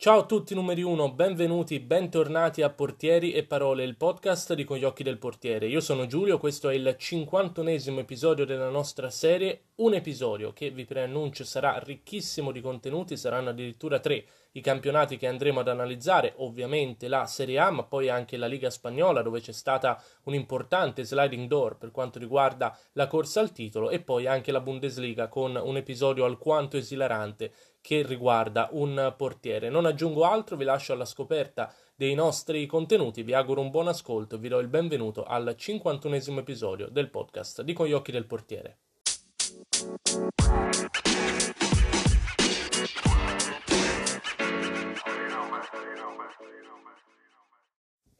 Ciao a tutti numeri 1, benvenuti, bentornati a Portieri e Parole, il podcast di Con gli occhi del portiere. Io sono Giulio, questo è il 51esimo episodio della nostra serie, un episodio che vi preannuncio sarà ricchissimo di contenuti, saranno addirittura tre i campionati che andremo ad analizzare, ovviamente la Serie A, ma poi anche la Liga Spagnola dove c'è stata un importante sliding door per quanto riguarda la corsa al titolo e poi anche la Bundesliga con un episodio alquanto esilarante che riguarda un portiere. Non aggiungo altro, vi lascio alla scoperta dei nostri contenuti, vi auguro un buon ascolto e vi do il benvenuto al 51esimo episodio del podcast di Con gli occhi del portiere.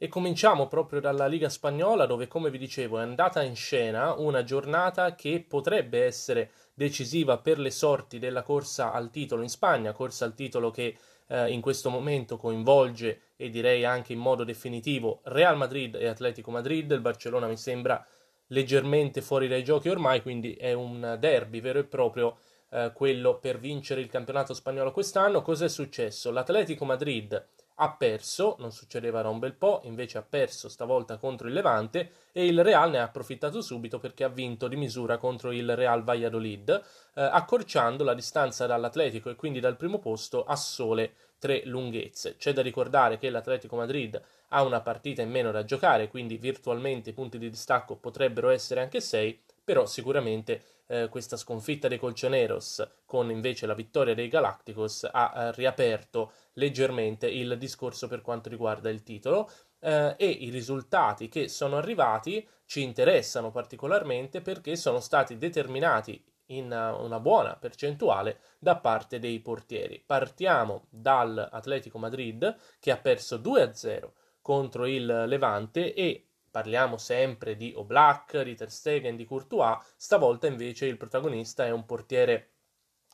E cominciamo proprio dalla Liga Spagnola, dove, come vi dicevo, è andata in scena una giornata che potrebbe essere decisiva per le sorti della corsa al titolo in Spagna, corsa al titolo che eh, in questo momento coinvolge e direi anche in modo definitivo Real Madrid e Atletico Madrid. Il Barcellona mi sembra leggermente fuori dai giochi ormai, quindi è un derby vero e proprio eh, quello per vincere il campionato spagnolo quest'anno. Cos'è successo? L'Atletico Madrid ha perso, non succedeva da un bel po', invece ha perso stavolta contro il Levante e il Real ne ha approfittato subito perché ha vinto di misura contro il Real Valladolid, eh, accorciando la distanza dall'Atletico e quindi dal primo posto a sole tre lunghezze. C'è da ricordare che l'Atletico Madrid ha una partita in meno da giocare, quindi virtualmente i punti di distacco potrebbero essere anche sei, però sicuramente eh, questa sconfitta dei Colchoneros con invece la vittoria dei Galacticos ha eh, riaperto leggermente il discorso per quanto riguarda il titolo eh, e i risultati che sono arrivati ci interessano particolarmente perché sono stati determinati in una buona percentuale da parte dei portieri. Partiamo dall'Atletico Madrid che ha perso 2-0 contro il Levante e Parliamo sempre di Oblak, di Ter Stegen, di Courtois, stavolta invece il protagonista è un portiere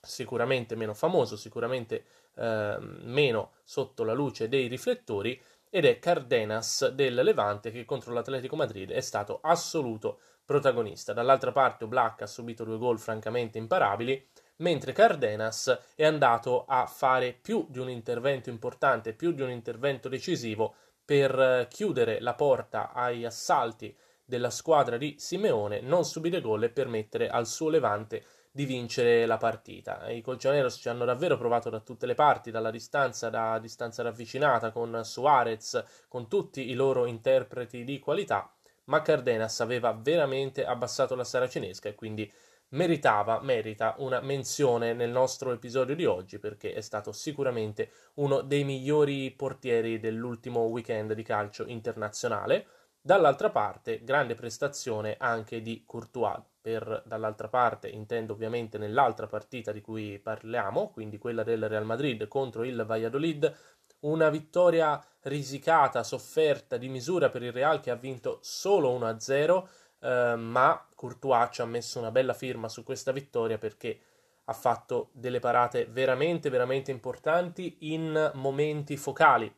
sicuramente meno famoso, sicuramente eh, meno sotto la luce dei riflettori ed è Cardenas del Levante che contro l'Atletico Madrid è stato assoluto protagonista. Dall'altra parte Oblak ha subito due gol francamente imparabili, mentre Cardenas è andato a fare più di un intervento importante, più di un intervento decisivo per eh, chiudere la porta ai assalti della squadra di Simeone, non subire gol e permettere al suo Levante di vincere la partita. I Colchoneros ci hanno davvero provato da tutte le parti, dalla distanza, da distanza ravvicinata, con Suarez, con tutti i loro interpreti di qualità, ma Cardenas aveva veramente abbassato la saracinesca e quindi meritava, merita una menzione nel nostro episodio di oggi perché è stato sicuramente uno dei migliori portieri dell'ultimo weekend di calcio internazionale. Dall'altra parte, grande prestazione anche di Courtois. Per dall'altra parte intendo ovviamente nell'altra partita di cui parliamo, quindi quella del Real Madrid contro il Valladolid, una vittoria risicata, sofferta di misura per il Real che ha vinto solo 1-0 eh, ma Courtois ci ha messo una bella firma su questa vittoria perché ha fatto delle parate veramente, veramente importanti in momenti focali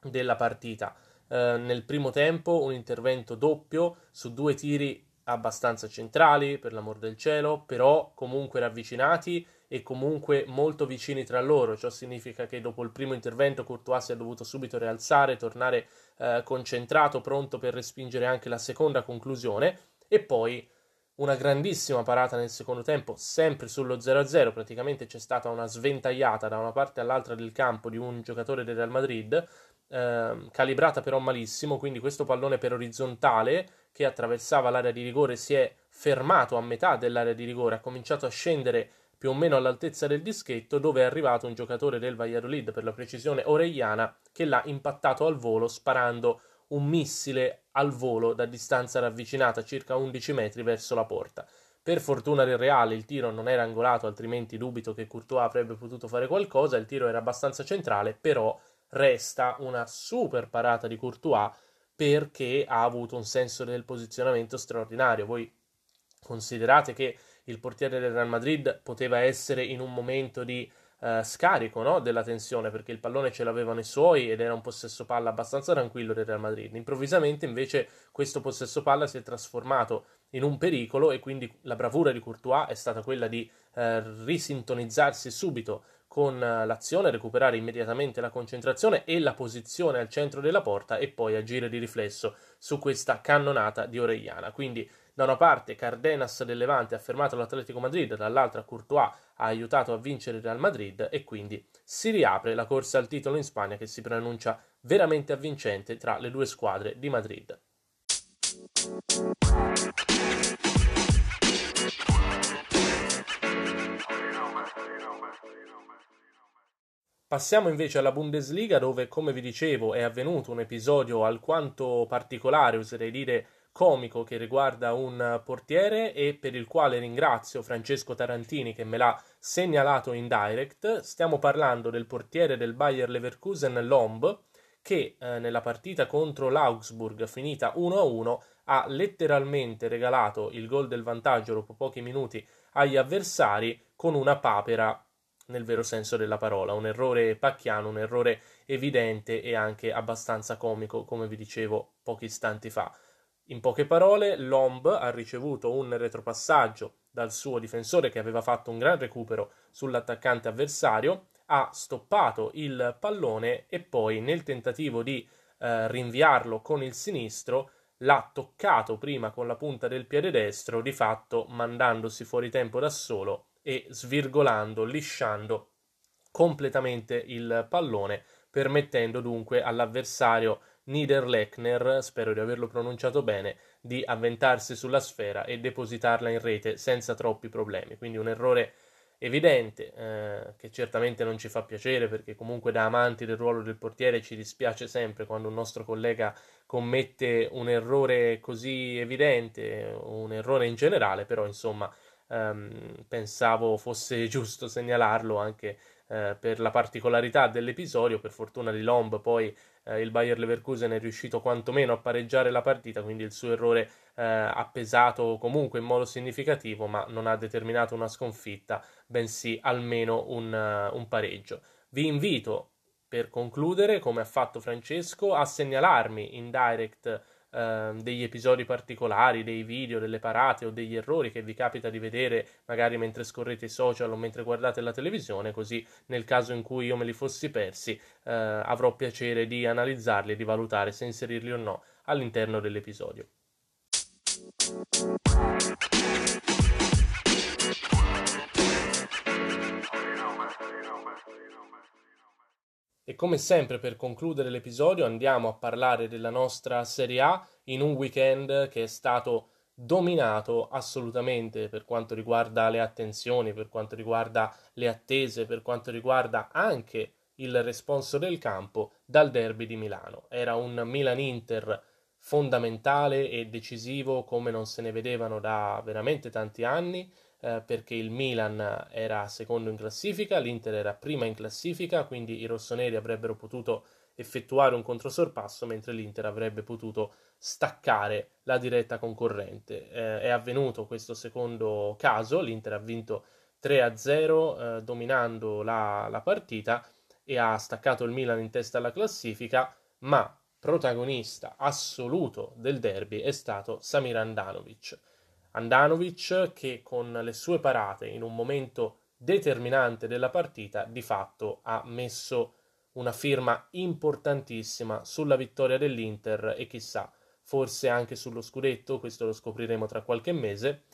della partita. Eh, nel primo tempo un intervento doppio su due tiri abbastanza centrali, per l'amor del cielo, però comunque ravvicinati e comunque molto vicini tra loro. Ciò significa che dopo il primo intervento Courtois si è dovuto subito rialzare, tornare eh, concentrato, pronto per respingere anche la seconda conclusione. E poi una grandissima parata nel secondo tempo, sempre sullo 0-0, praticamente c'è stata una sventagliata da una parte all'altra del campo di un giocatore del Real Madrid, eh, calibrata però malissimo, quindi questo pallone per orizzontale che attraversava l'area di rigore si è fermato a metà dell'area di rigore, ha cominciato a scendere più o meno all'altezza del dischetto, dove è arrivato un giocatore del Valladolid, per la precisione Orellana, che l'ha impattato al volo sparando un missile al volo da distanza ravvicinata circa 11 metri verso la porta. Per fortuna del Reale il tiro non era angolato, altrimenti dubito che Courtois avrebbe potuto fare qualcosa, il tiro era abbastanza centrale, però resta una super parata di Courtois perché ha avuto un senso del posizionamento straordinario. Voi considerate che il portiere del Real Madrid poteva essere in un momento di uh, scarico no? della tensione perché il pallone ce l'avevano i suoi ed era un possesso palla abbastanza tranquillo del Real Madrid. Improvvisamente invece questo possesso palla si è trasformato in un pericolo e quindi la bravura di Courtois è stata quella di uh, risintonizzarsi subito con l'azione, recuperare immediatamente la concentrazione e la posizione al centro della porta e poi agire di riflesso su questa cannonata di Orellana. Quindi da una parte Cardenas del Levante ha fermato l'Atletico Madrid, dall'altra Courtois ha aiutato a vincere il Real Madrid e quindi si riapre la corsa al titolo in Spagna che si preannuncia veramente avvincente tra le due squadre di Madrid. Passiamo invece alla Bundesliga dove, come vi dicevo, è avvenuto un episodio alquanto particolare, oserei dire comico, che riguarda un portiere e per il quale ringrazio Francesco Tarantini che me l'ha segnalato in direct. Stiamo parlando del portiere del Bayer Leverkusen Lomb che eh, nella partita contro l'Augsburg finita 1-1 ha letteralmente regalato il gol del vantaggio dopo pochi minuti agli avversari con una papera nel vero senso della parola, un errore pacchiano, un errore evidente e anche abbastanza comico, come vi dicevo pochi istanti fa. In poche parole, Lomb ha ricevuto un retropassaggio dal suo difensore che aveva fatto un gran recupero sull'attaccante avversario, ha stoppato il pallone e poi nel tentativo di eh, rinviarlo con il sinistro l'ha toccato prima con la punta del piede destro, di fatto mandandosi fuori tempo da solo e svirgolando, lisciando completamente il pallone, permettendo dunque all'avversario Niederlechner, spero di averlo pronunciato bene, di avventarsi sulla sfera e depositarla in rete senza troppi problemi. Quindi un errore evidente eh, che certamente non ci fa piacere perché comunque da amanti del ruolo del portiere ci dispiace sempre quando un nostro collega commette un errore così evidente, un errore in generale, però insomma ehm, pensavo fosse giusto segnalarlo anche eh, per la particolarità dell'episodio. Per fortuna di Lomb poi eh, il Bayer Leverkusen è riuscito quantomeno a pareggiare la partita, quindi il suo errore eh, ha pesato comunque in modo significativo, ma non ha determinato una sconfitta, bensì almeno un, uh, un pareggio. Vi invito per concludere, come ha fatto Francesco, a segnalarmi in direct Ehm, degli episodi particolari, dei video, delle parate o degli errori che vi capita di vedere magari mentre scorrete i social o mentre guardate la televisione, così nel caso in cui io me li fossi persi eh, avrò piacere di analizzarli e di valutare se inserirli o no all'interno dell'episodio. E come sempre per concludere l'episodio andiamo a parlare della nostra Serie A in un weekend che è stato dominato assolutamente per quanto riguarda le attenzioni, per quanto riguarda le attese, per quanto riguarda anche il responso del campo dal derby di Milano. Era un Milan-Inter fondamentale e decisivo come non se ne vedevano da veramente tanti anni eh, perché il Milan era secondo in classifica, l'Inter era prima in classifica, quindi i rossoneri avrebbero potuto effettuare un controsorpasso mentre l'Inter avrebbe potuto staccare la diretta concorrente. Eh, è avvenuto questo secondo caso, l'Inter ha vinto 3-0 eh, dominando la, la partita e ha staccato il Milan in testa alla classifica, ma protagonista assoluto del derby è stato Samir Andanovic Andanovic che con le sue parate in un momento determinante della partita di fatto ha messo una firma importantissima sulla vittoria dell'Inter e chissà, forse anche sullo scudetto, questo lo scopriremo tra qualche mese.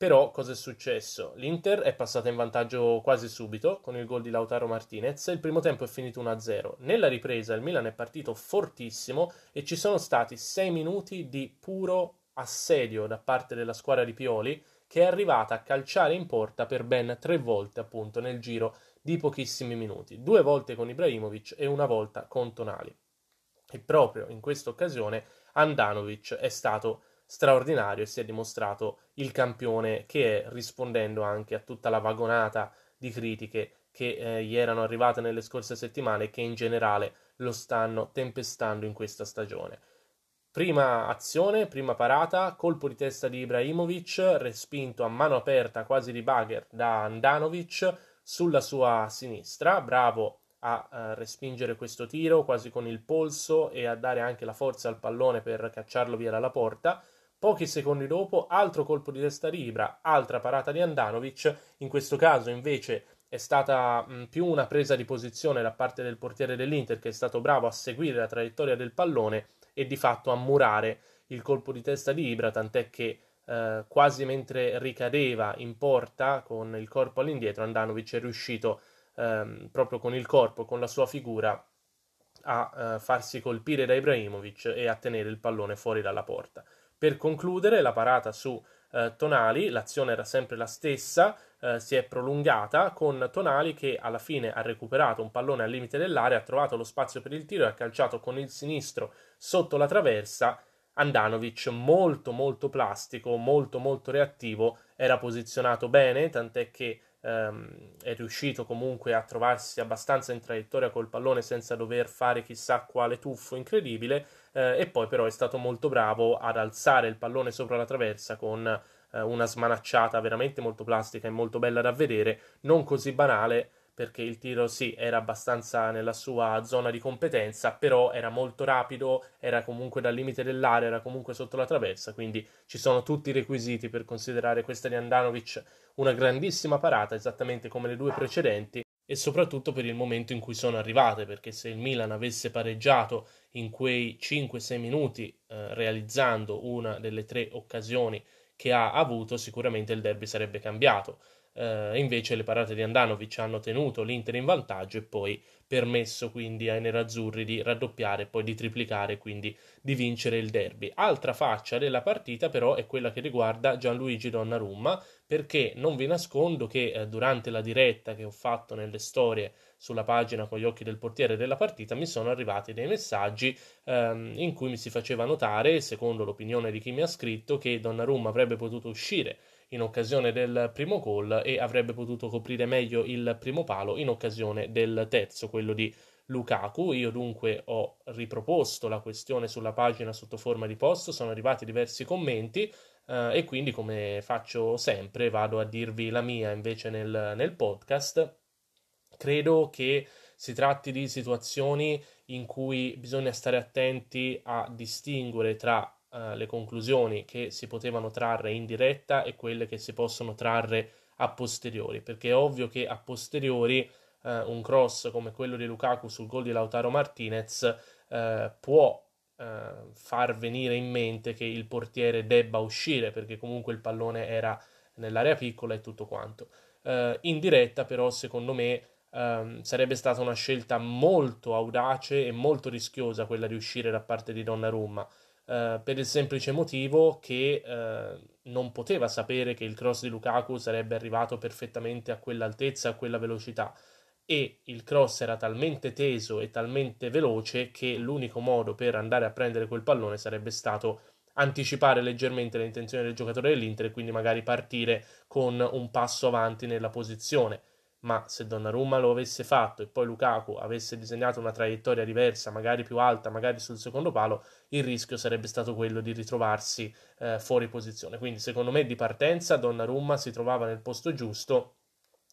Però cosa è successo? L'Inter è passata in vantaggio quasi subito con il gol di Lautaro Martinez. Il primo tempo è finito 1-0. Nella ripresa il Milan è partito fortissimo e ci sono stati 6 minuti di puro assedio da parte della squadra di Pioli che è arrivata a calciare in porta per ben tre volte appunto nel giro di pochissimi minuti, due volte con Ibrahimovic e una volta con Tonali. E proprio in questa occasione Andanovic è stato straordinario e si è dimostrato il campione che è, rispondendo anche a tutta la vagonata di critiche che eh, gli erano arrivate nelle scorse settimane e che in generale lo stanno tempestando in questa stagione. Prima azione, prima parata, colpo di testa di Ibrahimovic, respinto a mano aperta quasi di bagger da Andanovic sulla sua sinistra, bravo a uh, respingere questo tiro quasi con il polso e a dare anche la forza al pallone per cacciarlo via dalla porta. Pochi secondi dopo, altro colpo di testa di Ibra, altra parata di Andanovic, in questo caso invece è stata più una presa di posizione da parte del portiere dell'Inter che è stato bravo a seguire la traiettoria del pallone e di fatto a murare il colpo di testa di Ibra, tant'è che eh, quasi mentre ricadeva in porta con il corpo all'indietro, Andanovic è riuscito ehm, proprio con il corpo, con la sua figura, a eh, farsi colpire da Ibrahimovic e a tenere il pallone fuori dalla porta. Per concludere, la parata su eh, Tonali, l'azione era sempre la stessa, eh, si è prolungata con Tonali che alla fine ha recuperato un pallone al limite dell'area, ha trovato lo spazio per il tiro e ha calciato con il sinistro sotto la traversa. Andanovic molto molto plastico, molto molto reattivo, era posizionato bene, tant'è che ehm, è riuscito comunque a trovarsi abbastanza in traiettoria col pallone senza dover fare chissà quale tuffo incredibile eh, e poi però è stato molto bravo ad alzare il pallone sopra la traversa con eh, una smanacciata veramente molto plastica e molto bella da vedere, non così banale perché il tiro sì era abbastanza nella sua zona di competenza, però era molto rapido, era comunque dal limite dell'area, era comunque sotto la traversa, quindi ci sono tutti i requisiti per considerare questa di Andanovic una grandissima parata, esattamente come le due precedenti, e soprattutto per il momento in cui sono arrivate, perché se il Milan avesse pareggiato in quei 5-6 minuti eh, realizzando una delle tre occasioni che ha avuto, sicuramente il derby sarebbe cambiato eh, invece le parate di Andanovic hanno tenuto l'Inter in vantaggio e poi permesso quindi ai nerazzurri di raddoppiare, poi di triplicare, quindi di vincere il derby. Altra faccia della partita però è quella che riguarda Gianluigi Donnarumma, perché non vi nascondo che eh, durante la diretta che ho fatto nelle storie sulla pagina con gli occhi del portiere della partita mi sono arrivati dei messaggi ehm, in cui mi si faceva notare, secondo l'opinione di chi mi ha scritto, che Donnarumma avrebbe potuto uscire in occasione del primo gol e avrebbe potuto coprire meglio il primo palo in occasione del terzo, quello di Lukaku. Io dunque ho riproposto la questione sulla pagina sotto forma di post, sono arrivati diversi commenti eh, e quindi come faccio sempre vado a dirvi la mia invece nel, nel podcast. Credo che si tratti di situazioni in cui bisogna stare attenti a distinguere tra uh, le conclusioni che si potevano trarre in diretta e quelle che si possono trarre a posteriori, perché è ovvio che a posteriori uh, un cross come quello di Lukaku sul gol di Lautaro Martinez uh, può far venire in mente che il portiere debba uscire, perché comunque il pallone era nell'area piccola e tutto quanto. in diretta però secondo me Um, sarebbe stata una scelta molto audace e molto rischiosa quella di uscire da parte di Donnarumma. Uh, per il semplice motivo che uh, non poteva sapere che il cross di Lukaku sarebbe arrivato perfettamente a quell'altezza, a quella velocità e il cross era talmente teso e talmente veloce che l'unico modo per andare a prendere quel pallone sarebbe stato anticipare leggermente le intenzioni del giocatore dell'Inter e quindi magari partire con un passo avanti nella posizione ma se Donnarumma lo avesse fatto e poi Lukaku avesse disegnato una traiettoria diversa, magari più alta, magari sul secondo palo, il rischio sarebbe stato quello di ritrovarsi eh, fuori posizione. Quindi secondo me di partenza Donnarumma si trovava nel posto giusto.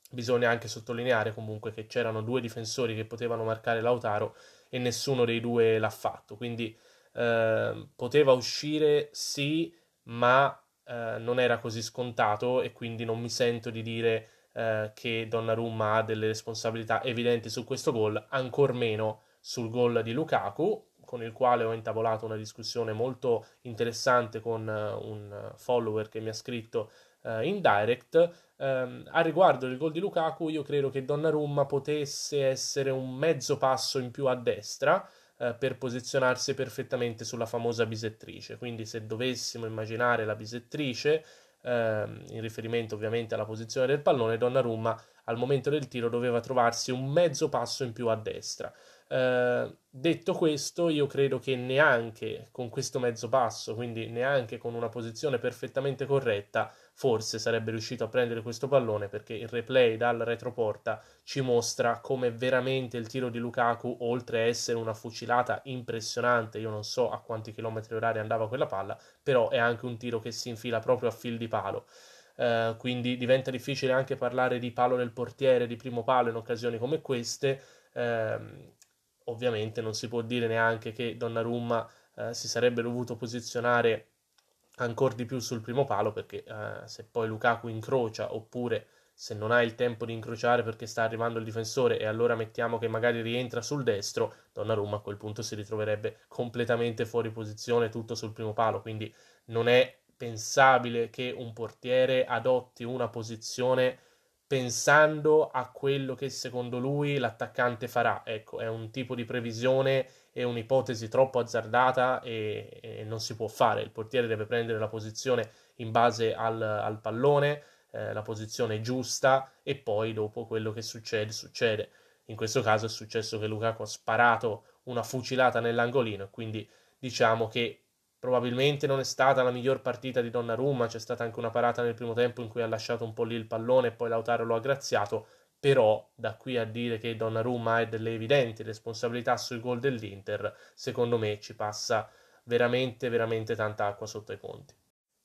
Bisogna anche sottolineare comunque che c'erano due difensori che potevano marcare Lautaro e nessuno dei due l'ha fatto. Quindi eh, poteva uscire sì, ma eh, non era così scontato e quindi non mi sento di dire eh, che Donnarumma ha delle responsabilità evidenti su questo gol, ancor meno sul gol di Lukaku, con il quale ho intavolato una discussione molto interessante con uh, un follower che mi ha scritto uh, in direct. Um, a riguardo del gol di Lukaku, io credo che Donnarumma potesse essere un mezzo passo in più a destra uh, per posizionarsi perfettamente sulla famosa bisettrice. Quindi, se dovessimo immaginare la bisettrice, ehm, in riferimento ovviamente alla posizione del pallone, Donnarumma al momento del tiro doveva trovarsi un mezzo passo in più a destra. Eh, detto questo, io credo che neanche con questo mezzo passo, quindi neanche con una posizione perfettamente corretta, forse sarebbe riuscito a prendere questo pallone perché il replay dal retroporta ci mostra come veramente il tiro di Lukaku, oltre a essere una fucilata impressionante, io non so a quanti chilometri orari andava quella palla, però è anche un tiro che si infila proprio a fil di palo. Uh, quindi diventa difficile anche parlare di palo del portiere, di primo palo in occasioni come queste. Uh, ovviamente non si può dire neanche che Donnarumma eh, si sarebbe dovuto posizionare ancora di più sul primo palo perché eh, se poi Lukaku incrocia oppure se non hai il tempo di incrociare perché sta arrivando il difensore e allora mettiamo che magari rientra sul destro, Donnarumma a quel punto si ritroverebbe completamente fuori posizione tutto sul primo palo, quindi non è pensabile che un portiere adotti una posizione pensando a quello che secondo lui l'attaccante farà. Ecco, è un tipo di previsione e un'ipotesi troppo azzardata e, e non si può fare. Il portiere deve prendere la posizione in base al, al pallone eh, la posizione giusta e poi dopo quello che succede, succede. In questo caso è successo che Lukaku ha sparato una fucilata nell'angolino e quindi diciamo che probabilmente non è stata la miglior partita di Donnarumma, c'è stata anche una parata nel primo tempo in cui ha lasciato un po' lì il pallone e poi Lautaro lo ha graziato, però da qui a dire che Donnarumma ha delle evidenti responsabilità sui gol dell'Inter, secondo me ci passa veramente veramente tanta acqua sotto i ponti.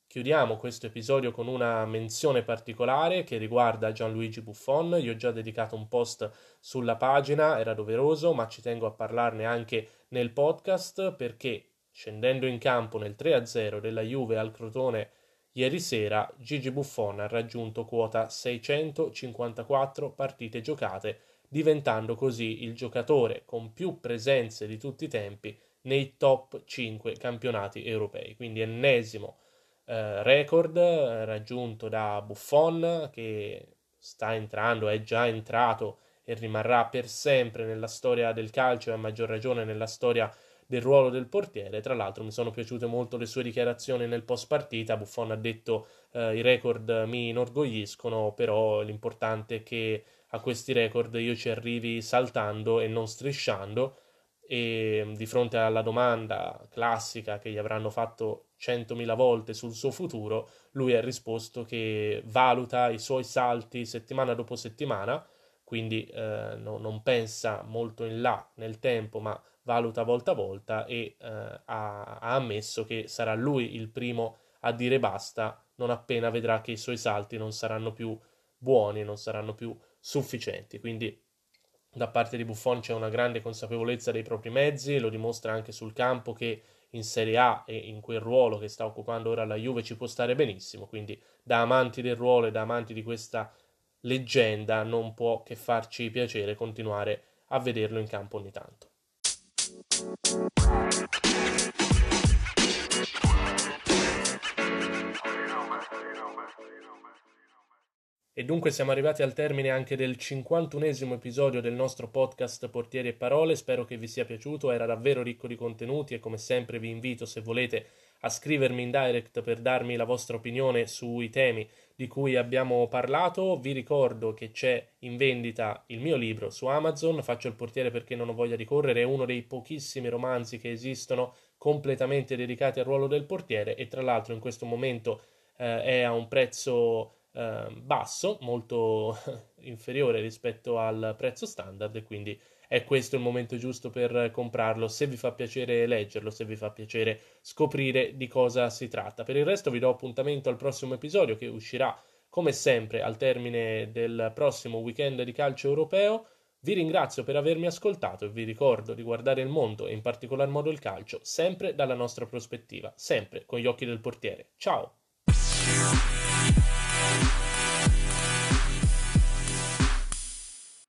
Chiudiamo questo episodio con una menzione particolare che riguarda Gianluigi Buffon. Io ho già dedicato un post sulla pagina, era doveroso, ma ci tengo a parlarne anche nel podcast perché scendendo in campo nel 3-0 della Juve al Crotone ieri sera, Gigi Buffon ha raggiunto quota 654 partite giocate, diventando così il giocatore con più presenze di tutti i tempi nei top 5 campionati europei, quindi ennesimo eh, record eh, raggiunto da Buffon che sta entrando, è già entrato e rimarrà per sempre nella storia del calcio e a maggior ragione nella storia del ruolo del portiere. Tra l'altro mi sono piaciute molto le sue dichiarazioni nel post partita. Buffon ha detto eh, i record mi inorgogliscono, però l'importante è che a questi record io ci arrivi saltando e non strisciando e di fronte alla domanda classica che gli avranno fatto centomila volte sul suo futuro, lui ha risposto che valuta i suoi salti settimana dopo settimana, quindi eh, no, non pensa molto in là nel tempo, ma valuta volta a volta e eh, ha, ha ammesso che sarà lui il primo a dire basta non appena vedrà che i suoi salti non saranno più buoni, non saranno più sufficienti. Quindi da parte di Buffon c'è una grande consapevolezza dei propri mezzi, lo dimostra anche sul campo che in Serie A e in quel ruolo che sta occupando ora la Juve ci può stare benissimo, quindi da amanti del ruolo e da amanti di questa leggenda non può che farci piacere continuare a vederlo in campo ogni tanto. E dunque siamo arrivati al termine anche del 51esimo episodio del nostro podcast Portieri e Parole, spero che vi sia piaciuto, era davvero ricco di contenuti e come sempre vi invito se volete a scrivermi in direct per darmi la vostra opinione sui temi di cui abbiamo parlato. Vi ricordo che c'è in vendita il mio libro su Amazon, Faccio il portiere perché non ho voglia di correre, è uno dei pochissimi romanzi che esistono completamente dedicati al ruolo del portiere e tra l'altro in questo momento eh, è a un prezzo eh, basso, molto inferiore rispetto al prezzo standard quindi è questo il momento giusto per comprarlo se vi fa piacere leggerlo, se vi fa piacere scoprire di cosa si tratta. Per il resto vi do appuntamento al prossimo episodio che uscirà come sempre al termine del prossimo weekend di calcio europeo. Vi ringrazio per avermi ascoltato e vi ricordo di guardare il mondo e in particolar modo il calcio sempre dalla nostra prospettiva, sempre con gli occhi del portiere. Ciao!